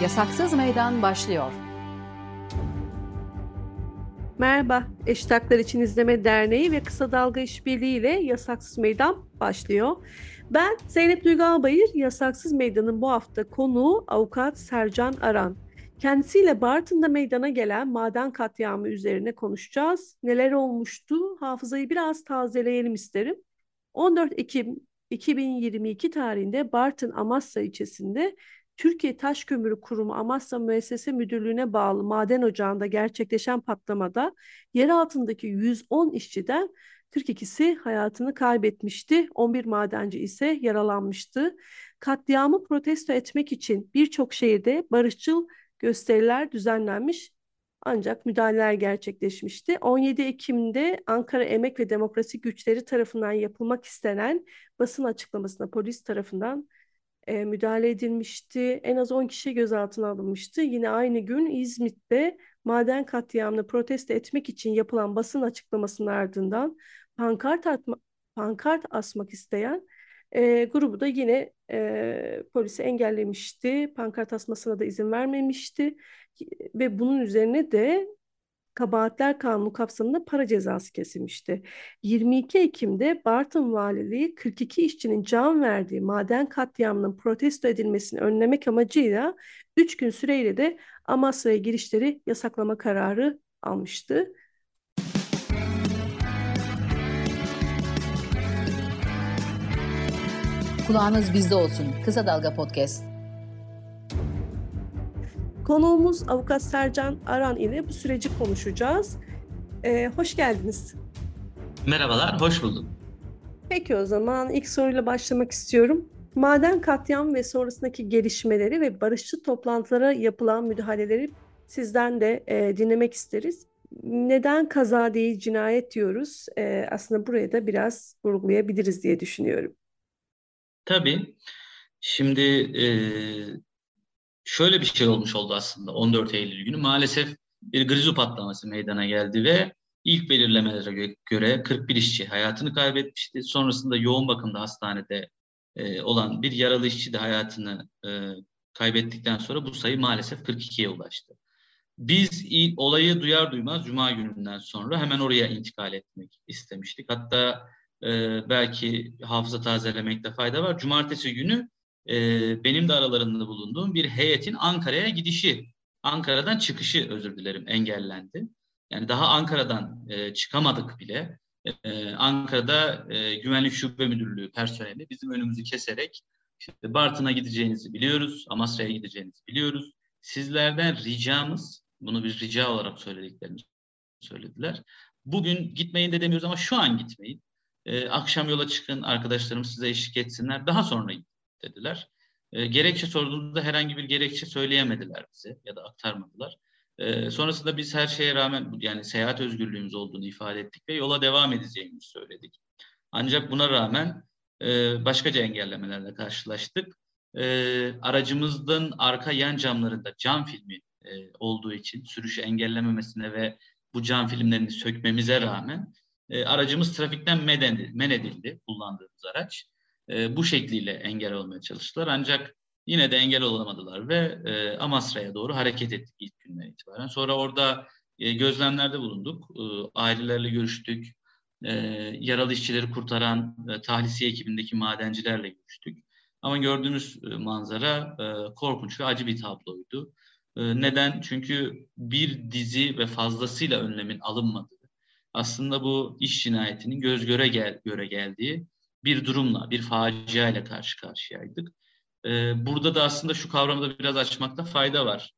Yasaksız Meydan başlıyor. Merhaba, Eşit Haklar İçin İzleme Derneği ve Kısa Dalga İşbirliği ile Yasaksız Meydan başlıyor. Ben Zeynep Duygu Bayır, Yasaksız Meydan'ın bu hafta konuğu avukat Sercan Aran. Kendisiyle Bartın'da meydana gelen maden katliamı üzerine konuşacağız. Neler olmuştu? Hafızayı biraz tazeleyelim isterim. 14 Ekim 2022 tarihinde Bartın Amasya ilçesinde Türkiye Taş Kömürü Kurumu Amasya Müessese Müdürlüğü'ne bağlı maden ocağında gerçekleşen patlamada yer altındaki 110 işçiden 42'si hayatını kaybetmişti. 11 madenci ise yaralanmıştı. Katliamı protesto etmek için birçok şehirde barışçıl gösteriler düzenlenmiş ancak müdahaleler gerçekleşmişti. 17 Ekim'de Ankara Emek ve Demokrasi Güçleri tarafından yapılmak istenen basın açıklamasına polis tarafından e, müdahale edilmişti. En az 10 kişi gözaltına alınmıştı. Yine aynı gün İzmit'te maden katliamını protesto etmek için yapılan basın açıklamasının ardından pankart, atma, pankart asmak isteyen e, grubu da yine e, polisi engellemişti. Pankart asmasına da izin vermemişti. Ve bunun üzerine de Kabahatler Kanunu kapsamında para cezası kesilmişti. 22 Ekim'de Bartın Valiliği 42 işçinin can verdiği maden katliamının protesto edilmesini önlemek amacıyla 3 gün süreyle de Amasra'ya girişleri yasaklama kararı almıştı. Kulağınız bizde olsun. Kısa Dalga Podcast. Konuğumuz avukat Sercan Aran ile bu süreci konuşacağız. Ee, hoş geldiniz. Merhabalar, hoş bulduk. Peki o zaman ilk soruyla başlamak istiyorum. Maden katliam ve sonrasındaki gelişmeleri ve barışçı toplantılara yapılan müdahaleleri sizden de e, dinlemek isteriz. Neden kaza değil cinayet diyoruz? E, aslında buraya da biraz vurgulayabiliriz diye düşünüyorum. Tabii. Şimdi e, şöyle bir şey olmuş oldu aslında 14 Eylül günü. Maalesef bir grizu patlaması meydana geldi ve ilk belirlemelere göre 41 işçi hayatını kaybetmişti. Sonrasında yoğun bakımda hastanede e, olan bir yaralı işçi de hayatını e, kaybettikten sonra bu sayı maalesef 42'ye ulaştı. Biz olayı duyar duymaz Cuma gününden sonra hemen oraya intikal etmek istemiştik. Hatta e, belki hafıza tazelemekte fayda var. Cumartesi günü e, benim de aralarında bulunduğum bir heyetin Ankara'ya gidişi, Ankara'dan çıkışı özür dilerim engellendi. Yani daha Ankara'dan e, çıkamadık bile. E, Ankara'da e, Güvenlik Şube Müdürlüğü personeli bizim önümüzü keserek işte Bartın'a gideceğinizi biliyoruz, Amasra'ya gideceğinizi biliyoruz. Sizlerden ricamız, bunu bir rica olarak söylediklerini söylediler. Bugün gitmeyin de demiyoruz ama şu an gitmeyin. E, akşam yola çıkın, arkadaşlarım size eşlik etsinler. Daha sonra dediler. E, gerekçe sorduğumuzda herhangi bir gerekçe söyleyemediler bize ya da aktarmadılar. E, sonrasında biz her şeye rağmen yani seyahat özgürlüğümüz olduğunu ifade ettik ve yola devam edeceğimizi söyledik. Ancak buna rağmen e, başkaca engellemelerle karşılaştık. E, aracımızın arka yan camlarında cam filmi e, olduğu için sürüşü engellememesine ve bu cam filmlerini sökmemize rağmen e, aracımız trafikten men edildi kullandığımız araç e, bu şekliyle engel olmaya çalıştılar. Ancak yine de engel olamadılar ve e, Amasra'ya doğru hareket ettik ilk günden itibaren. Sonra orada e, gözlemlerde bulunduk. E, ailelerle görüştük. E, yaralı işçileri kurtaran e, tahlisiye ekibindeki madencilerle görüştük. Ama gördüğümüz e, manzara e, korkunç ve acı bir tabloydu. E, neden? Çünkü bir dizi ve fazlasıyla önlemin alınmadığı, aslında bu iş cinayetinin göz göre gel göre geldiği bir durumla, bir facia ile karşı karşıyaydık. Ee, burada da aslında şu kavramı da biraz açmakta fayda var.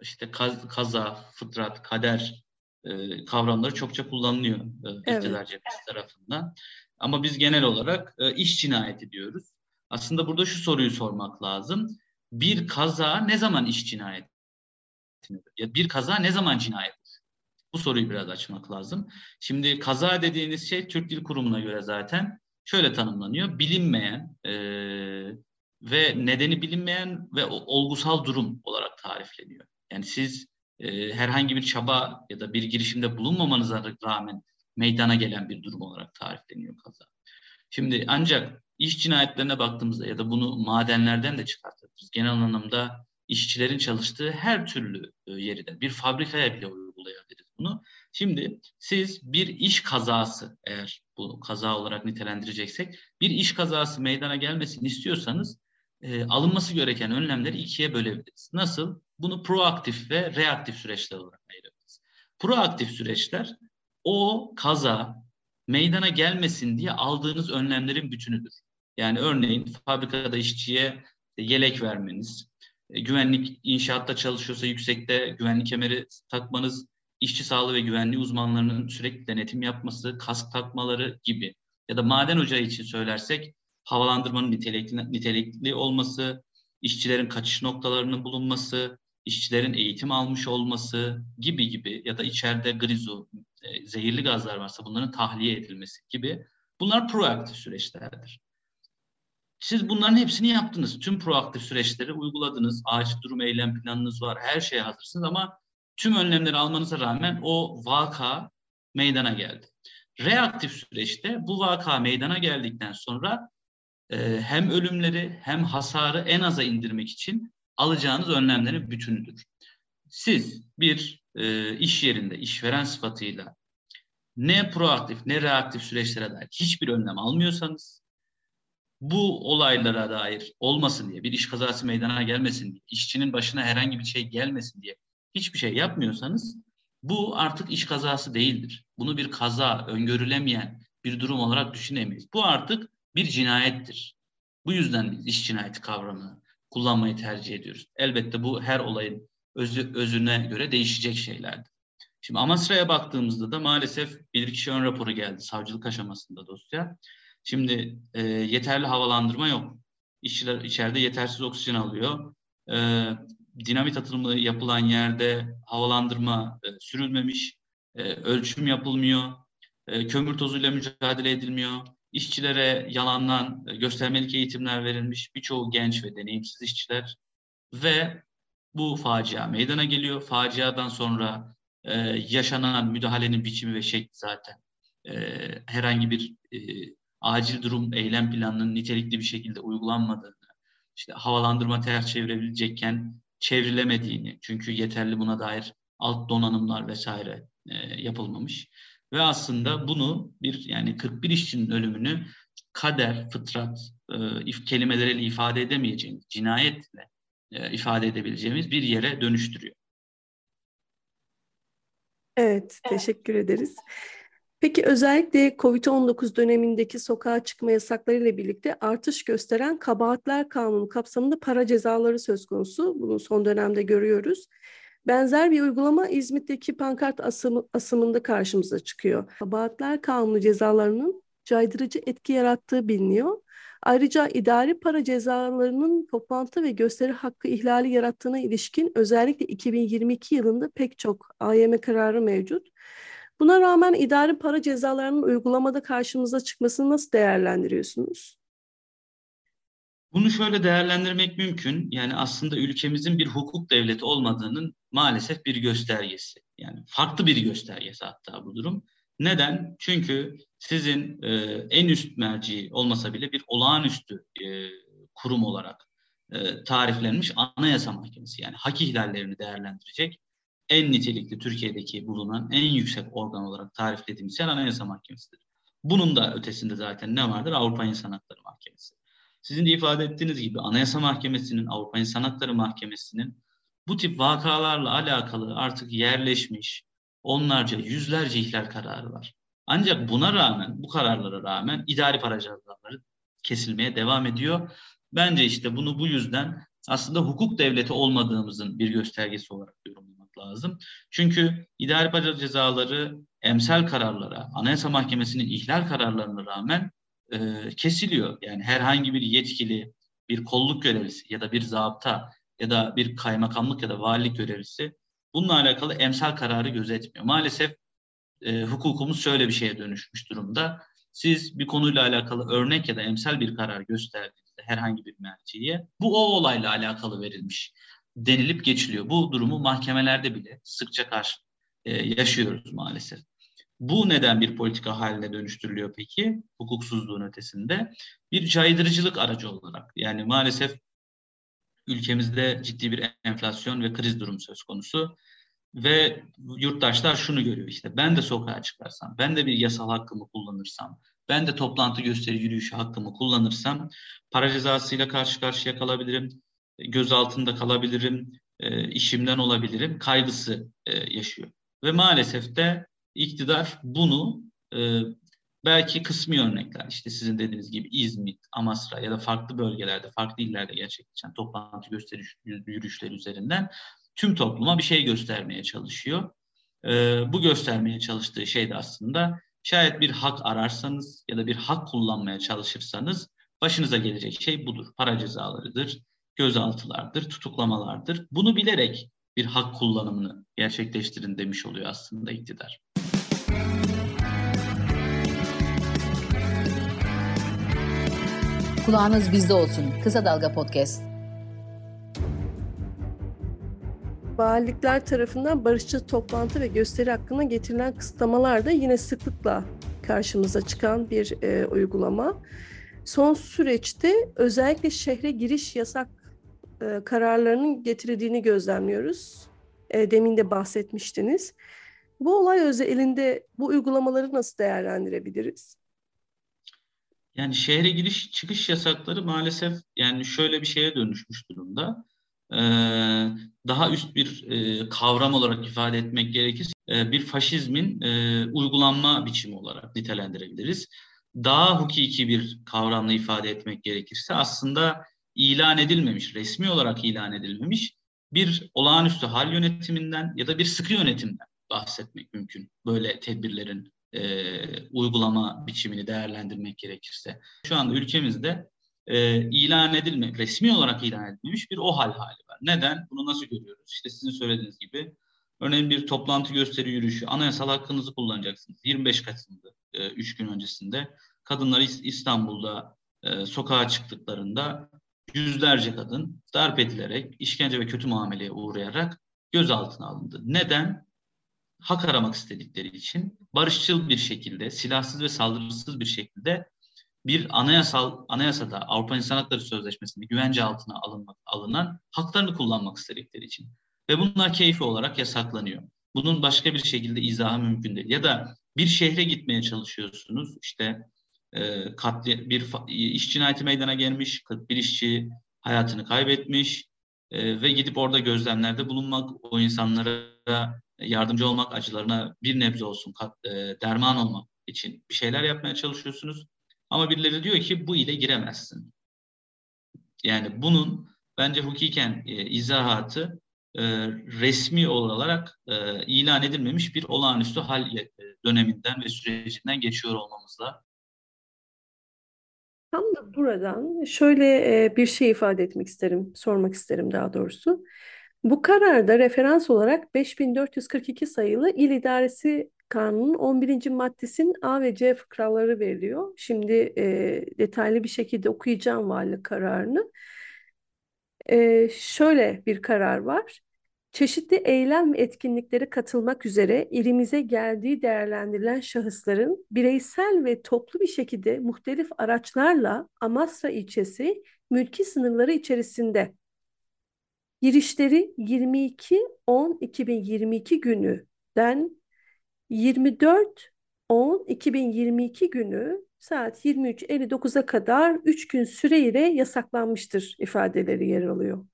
İşte kaz, kaza, fıtrat, kader e, kavramları çokça kullanılıyor e, evet. iktidar cephesi tarafından. Ama biz genel olarak e, iş cinayeti diyoruz. Aslında burada şu soruyu sormak lazım. Bir kaza ne zaman iş cinayeti? Ya bir kaza ne zaman cinayet? Bu soruyu biraz açmak lazım. Şimdi kaza dediğiniz şey Türk Dil Kurumu'na göre zaten şöyle tanımlanıyor. Bilinmeyen e, ve nedeni bilinmeyen ve olgusal durum olarak tarifleniyor. Yani siz e, herhangi bir çaba ya da bir girişimde bulunmamanıza rağmen meydana gelen bir durum olarak tarifleniyor kaza. Şimdi ancak iş cinayetlerine baktığımızda ya da bunu madenlerden de çıkartabiliriz. Genel anlamda işçilerin çalıştığı her türlü e, yeride bir fabrikaya bile uygulayabiliriz bunu. Şimdi siz bir iş kazası eğer bu kaza olarak nitelendireceksek bir iş kazası meydana gelmesini istiyorsanız e, alınması gereken önlemleri ikiye bölebiliriz. Nasıl? Bunu proaktif ve reaktif süreçler olarak ayırabiliriz. Proaktif süreçler o kaza meydana gelmesin diye aldığınız önlemlerin bütünüdür. Yani örneğin fabrikada işçiye yelek vermeniz, e, güvenlik inşaatta çalışıyorsa yüksekte güvenlik kemeri takmanız, işçi sağlığı ve güvenliği uzmanlarının sürekli denetim yapması, kask takmaları gibi. Ya da maden ocağı için söylersek havalandırmanın nitelikli, nitelikli olması, işçilerin kaçış noktalarının bulunması, işçilerin eğitim almış olması gibi gibi ya da içeride grizu, e, zehirli gazlar varsa bunların tahliye edilmesi gibi bunlar proaktif süreçlerdir. Siz bunların hepsini yaptınız. Tüm proaktif süreçleri uyguladınız. Acil durum eylem planınız var. Her şeye hazırsınız ama tüm önlemleri almanıza rağmen o vaka meydana geldi. Reaktif süreçte bu vaka meydana geldikten sonra e, hem ölümleri hem hasarı en aza indirmek için alacağınız önlemlerin bütünüdür. Siz bir e, iş yerinde işveren sıfatıyla ne proaktif ne reaktif süreçlere dair hiçbir önlem almıyorsanız bu olaylara dair olmasın diye, bir iş kazası meydana gelmesin diye, işçinin başına herhangi bir şey gelmesin diye hiçbir şey yapmıyorsanız bu artık iş kazası değildir. Bunu bir kaza, öngörülemeyen bir durum olarak düşünemeyiz. Bu artık bir cinayettir. Bu yüzden biz iş cinayeti kavramını kullanmayı tercih ediyoruz. Elbette bu her olayın özü, özüne göre değişecek şeylerdir. Şimdi Amasra'ya baktığımızda da maalesef bilirkişi ön raporu geldi savcılık aşamasında dosya. Şimdi e, yeterli havalandırma yok. İşçiler içeride yetersiz oksijen alıyor. E, dinamit atılımı yapılan yerde havalandırma e, sürülmemiş, e, ölçüm yapılmıyor, e, kömür tozuyla mücadele edilmiyor. İşçilere yalandan e, göstermelik eğitimler verilmiş birçoğu genç ve deneyimsiz işçiler ve bu facia meydana geliyor. Faciadan sonra e, yaşanan müdahalenin biçimi ve şekli zaten e, herhangi bir e, acil durum eylem planının nitelikli bir şekilde uygulanmadığını, işte havalandırma ters çevirebilecekken çevrilemediğini, çünkü yeterli buna dair alt donanımlar vesaire e, yapılmamış. Ve aslında bunu bir yani 41 işçinin ölümünü kader, fıtrat e, kelimeleriyle ifade edemeyeceğimiz, cinayetle e, ifade edebileceğimiz bir yere dönüştürüyor. Evet, teşekkür ederiz. Peki özellikle COVID-19 dönemindeki sokağa çıkma yasakları ile birlikte artış gösteren kabahatler kanunu kapsamında para cezaları söz konusu. Bunu son dönemde görüyoruz. Benzer bir uygulama İzmit'teki pankart asımı, asımında karşımıza çıkıyor. Kabahatler kanunu cezalarının caydırıcı etki yarattığı biliniyor. Ayrıca idari para cezalarının toplantı ve gösteri hakkı ihlali yarattığına ilişkin özellikle 2022 yılında pek çok AYM kararı mevcut. Buna rağmen idari para cezalarının uygulamada karşımıza çıkmasını nasıl değerlendiriyorsunuz? Bunu şöyle değerlendirmek mümkün. Yani aslında ülkemizin bir hukuk devleti olmadığının maalesef bir göstergesi. Yani farklı bir göstergesi hatta bu durum. Neden? Çünkü sizin e, en üst merci olmasa bile bir olağanüstü e, kurum olarak e, tariflenmiş Anayasa Mahkemesi yani hak ihlallerini değerlendirecek en nitelikli Türkiye'deki bulunan en yüksek organ olarak tariflediğimiz yer Anayasa Mahkemesi'dir. Bunun da ötesinde zaten ne vardır? Avrupa İnsan Hakları Mahkemesi. Sizin de ifade ettiğiniz gibi Anayasa Mahkemesi'nin, Avrupa İnsan Hakları Mahkemesi'nin bu tip vakalarla alakalı artık yerleşmiş onlarca, yüzlerce ihlal kararı var. Ancak buna rağmen, bu kararlara rağmen idari para cezaları kesilmeye devam ediyor. Bence işte bunu bu yüzden aslında hukuk devleti olmadığımızın bir göstergesi olarak yorumlamak lazım. Çünkü idari cezaları emsal kararlara, Anayasa Mahkemesi'nin ihlal kararlarına rağmen e, kesiliyor. Yani herhangi bir yetkili, bir kolluk görevlisi ya da bir zabıta ya da bir kaymakamlık ya da valilik görevlisi bununla alakalı emsal kararı gözetmiyor. Maalesef e, hukukumuz şöyle bir şeye dönüşmüş durumda. Siz bir konuyla alakalı örnek ya da emsal bir karar gösterdiğinizde herhangi bir merciye bu o olayla alakalı verilmiş denilip geçiliyor. Bu durumu mahkemelerde bile sıkça karşı e, yaşıyoruz maalesef. Bu neden bir politika haline dönüştürülüyor peki? Hukuksuzluğun ötesinde. Bir caydırıcılık aracı olarak. Yani maalesef ülkemizde ciddi bir enflasyon ve kriz durumu söz konusu. Ve yurttaşlar şunu görüyor işte ben de sokağa çıkarsam, ben de bir yasal hakkımı kullanırsam, ben de toplantı gösteri yürüyüşü hakkımı kullanırsam para cezasıyla karşı karşıya kalabilirim, göz altında kalabilirim, e, işimden olabilirim kaygısı e, yaşıyor. Ve maalesef de iktidar bunu e, belki kısmi örnekler işte sizin dediğiniz gibi İzmit, Amasra ya da farklı bölgelerde, farklı illerde gerçekleşen toplantı gösteri yürüyüşleri üzerinden tüm topluma bir şey göstermeye çalışıyor. E, bu göstermeye çalıştığı şey de aslında şayet bir hak ararsanız ya da bir hak kullanmaya çalışırsanız başınıza gelecek şey budur. Para cezalarıdır, gözaltılardır, tutuklamalardır. Bunu bilerek bir hak kullanımını gerçekleştirin demiş oluyor aslında iktidar. Kulağınız bizde olsun. Kısa Dalga Podcast. Valilikler tarafından barışçıl toplantı ve gösteri hakkında getirilen kısıtlamalar da yine sıklıkla karşımıza çıkan bir e, uygulama. Son süreçte özellikle şehre giriş yasak e, kararlarının getirildiğini gözlemliyoruz. E, demin de bahsetmiştiniz. Bu olay özelinde bu uygulamaları nasıl değerlendirebiliriz? Yani şehre giriş çıkış yasakları maalesef yani şöyle bir şeye dönüşmüş durumda. Ee, daha üst bir e, kavram olarak ifade etmek gerekirse e, bir faşizmin e, uygulanma biçimi olarak nitelendirebiliriz. Daha hukuki bir kavramla ifade etmek gerekirse aslında ilan edilmemiş, resmi olarak ilan edilmemiş bir olağanüstü hal yönetiminden ya da bir sıkı yönetimden bahsetmek mümkün. Böyle tedbirlerin e, uygulama biçimini değerlendirmek gerekirse. Şu anda ülkemizde e, ilan edilme, resmi olarak ilan edilmemiş bir o hal hali var. Neden? Bunu nasıl görüyoruz? İşte sizin söylediğiniz gibi örneğin bir toplantı gösteri yürüyüşü, anayasal hakkınızı kullanacaksınız. 25 Kasım'da, 3 e, gün öncesinde kadınlar İstanbul'da e, sokağa çıktıklarında yüzlerce kadın darp edilerek, işkence ve kötü muameleye uğrayarak gözaltına alındı. Neden? Hak aramak istedikleri için barışçıl bir şekilde, silahsız ve saldırısız bir şekilde bir anayasal anayasada Avrupa İnsan Hakları Sözleşmesi'nde güvence altına alınmak, alınan haklarını kullanmak istedikleri için. Ve bunlar keyfi olarak yasaklanıyor. Bunun başka bir şekilde izahı mümkün değil. Ya da bir şehre gitmeye çalışıyorsunuz. İşte e, katli, bir iş cinayeti meydana gelmiş, 41 işçi hayatını kaybetmiş e, ve gidip orada gözlemlerde bulunmak, o insanlara yardımcı olmak, acılarına bir nebze olsun e, derman olmak için bir şeyler yapmaya çalışıyorsunuz. Ama birileri diyor ki bu ile giremezsin. Yani bunun bence hukuken e, izahatı e, resmi olarak ilan edilmemiş bir olağanüstü hal döneminden ve sürecinden geçiyor olmamızla Tam da buradan şöyle e, bir şey ifade etmek isterim, sormak isterim daha doğrusu. Bu kararda referans olarak 5442 sayılı İl İdaresi Kanunu'nun 11. maddesinin A ve C fıkraları veriliyor. Şimdi e, detaylı bir şekilde okuyacağım vali kararını. E, şöyle bir karar var çeşitli eylem ve etkinliklere katılmak üzere ilimize geldiği değerlendirilen şahısların bireysel ve toplu bir şekilde muhtelif araçlarla Amasra ilçesi mülki sınırları içerisinde. Girişleri 22-10-2022 günüden 24-10-2022 günü saat 23.59'a kadar 3 gün süreyle yasaklanmıştır ifadeleri yer alıyor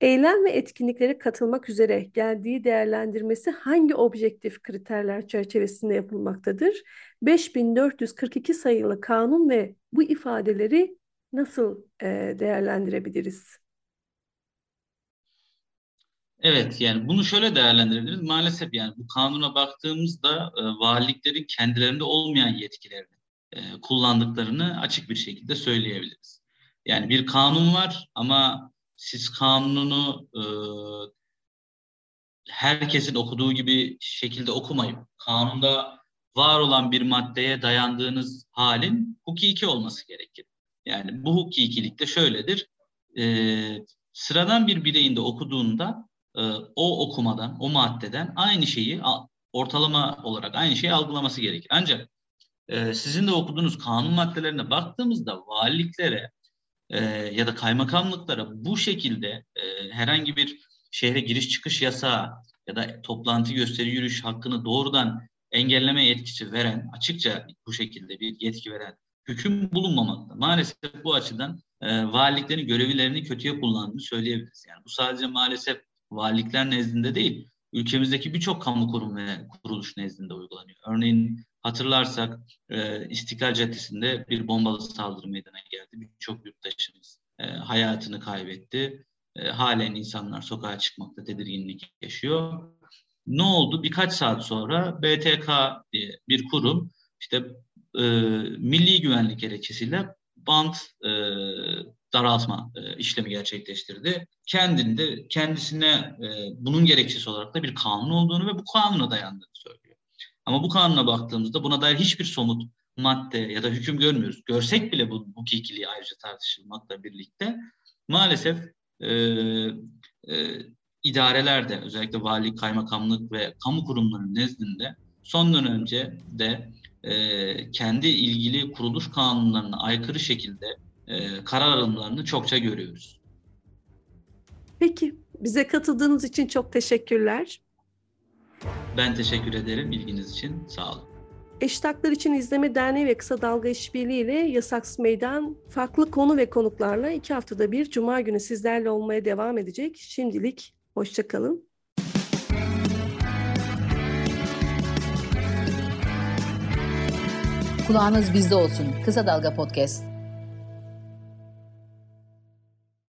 eylem ve etkinliklere katılmak üzere geldiği değerlendirmesi hangi objektif kriterler çerçevesinde yapılmaktadır? 5442 sayılı kanun ve bu ifadeleri nasıl e, değerlendirebiliriz? Evet yani bunu şöyle değerlendirebiliriz. Maalesef yani bu kanuna baktığımızda e, valiliklerin kendilerinde olmayan yetkilerini e, kullandıklarını açık bir şekilde söyleyebiliriz. Yani bir kanun var ama siz kanunu e, herkesin okuduğu gibi şekilde okumayıp kanunda var olan bir maddeye dayandığınız halin hukuki olması gerekir. Yani bu hukukilik de şöyledir. E, sıradan bir bireyin de okuduğunda e, o okumadan, o maddeden aynı şeyi ortalama olarak aynı şeyi algılaması gerekir. Ancak e, sizin de okuduğunuz kanun maddelerine baktığımızda valiliklere e, ya da kaymakamlıklara bu şekilde e, herhangi bir şehre giriş çıkış yasağı ya da toplantı gösteri yürüyüş hakkını doğrudan engelleme yetkisi veren, açıkça bu şekilde bir yetki veren hüküm bulunmamakta. Maalesef bu açıdan e, valiliklerin görevlerini kötüye kullandığını söyleyebiliriz. Yani bu sadece maalesef valilikler nezdinde değil, ülkemizdeki birçok kamu kurum ve kuruluş nezdinde uygulanıyor. Örneğin hatırlarsak e, İstiklal Caddesi'nde bir bombalı saldırı meydana geldi. Birçok yurttaşımız e, hayatını kaybetti. E, halen insanlar sokağa çıkmakta tedirginlik yaşıyor. Ne oldu? Birkaç saat sonra BTK diye bir kurum işte e, milli güvenlik gerekçesiyle bant e, daraltma e, işlemi gerçekleştirdi. Kendinde kendisine e, bunun gerekçesi olarak da bir kanun olduğunu ve bu kanuna dayandığını söylüyor. Ama bu kanuna baktığımızda buna dair hiçbir somut madde ya da hüküm görmüyoruz. Görsek bile bu hukukiliği ayrıca tartışılmakla birlikte maalesef e, e, idarelerde özellikle vali, kaymakamlık ve kamu kurumlarının nezdinde sondan önce de e, kendi ilgili kuruluş kanunlarına aykırı şekilde e, karar alımlarını çokça görüyoruz. Peki, bize katıldığınız için çok teşekkürler. Ben teşekkür ederim ilginiz için. Sağ olun. Eşit Haklar İçin İzleme Derneği ve Kısa Dalga İşbirliği ile Yasaksız Meydan farklı konu ve konuklarla iki haftada bir Cuma günü sizlerle olmaya devam edecek. Şimdilik hoşçakalın. Kulağınız bizde olsun. Kısa Dalga Podcast.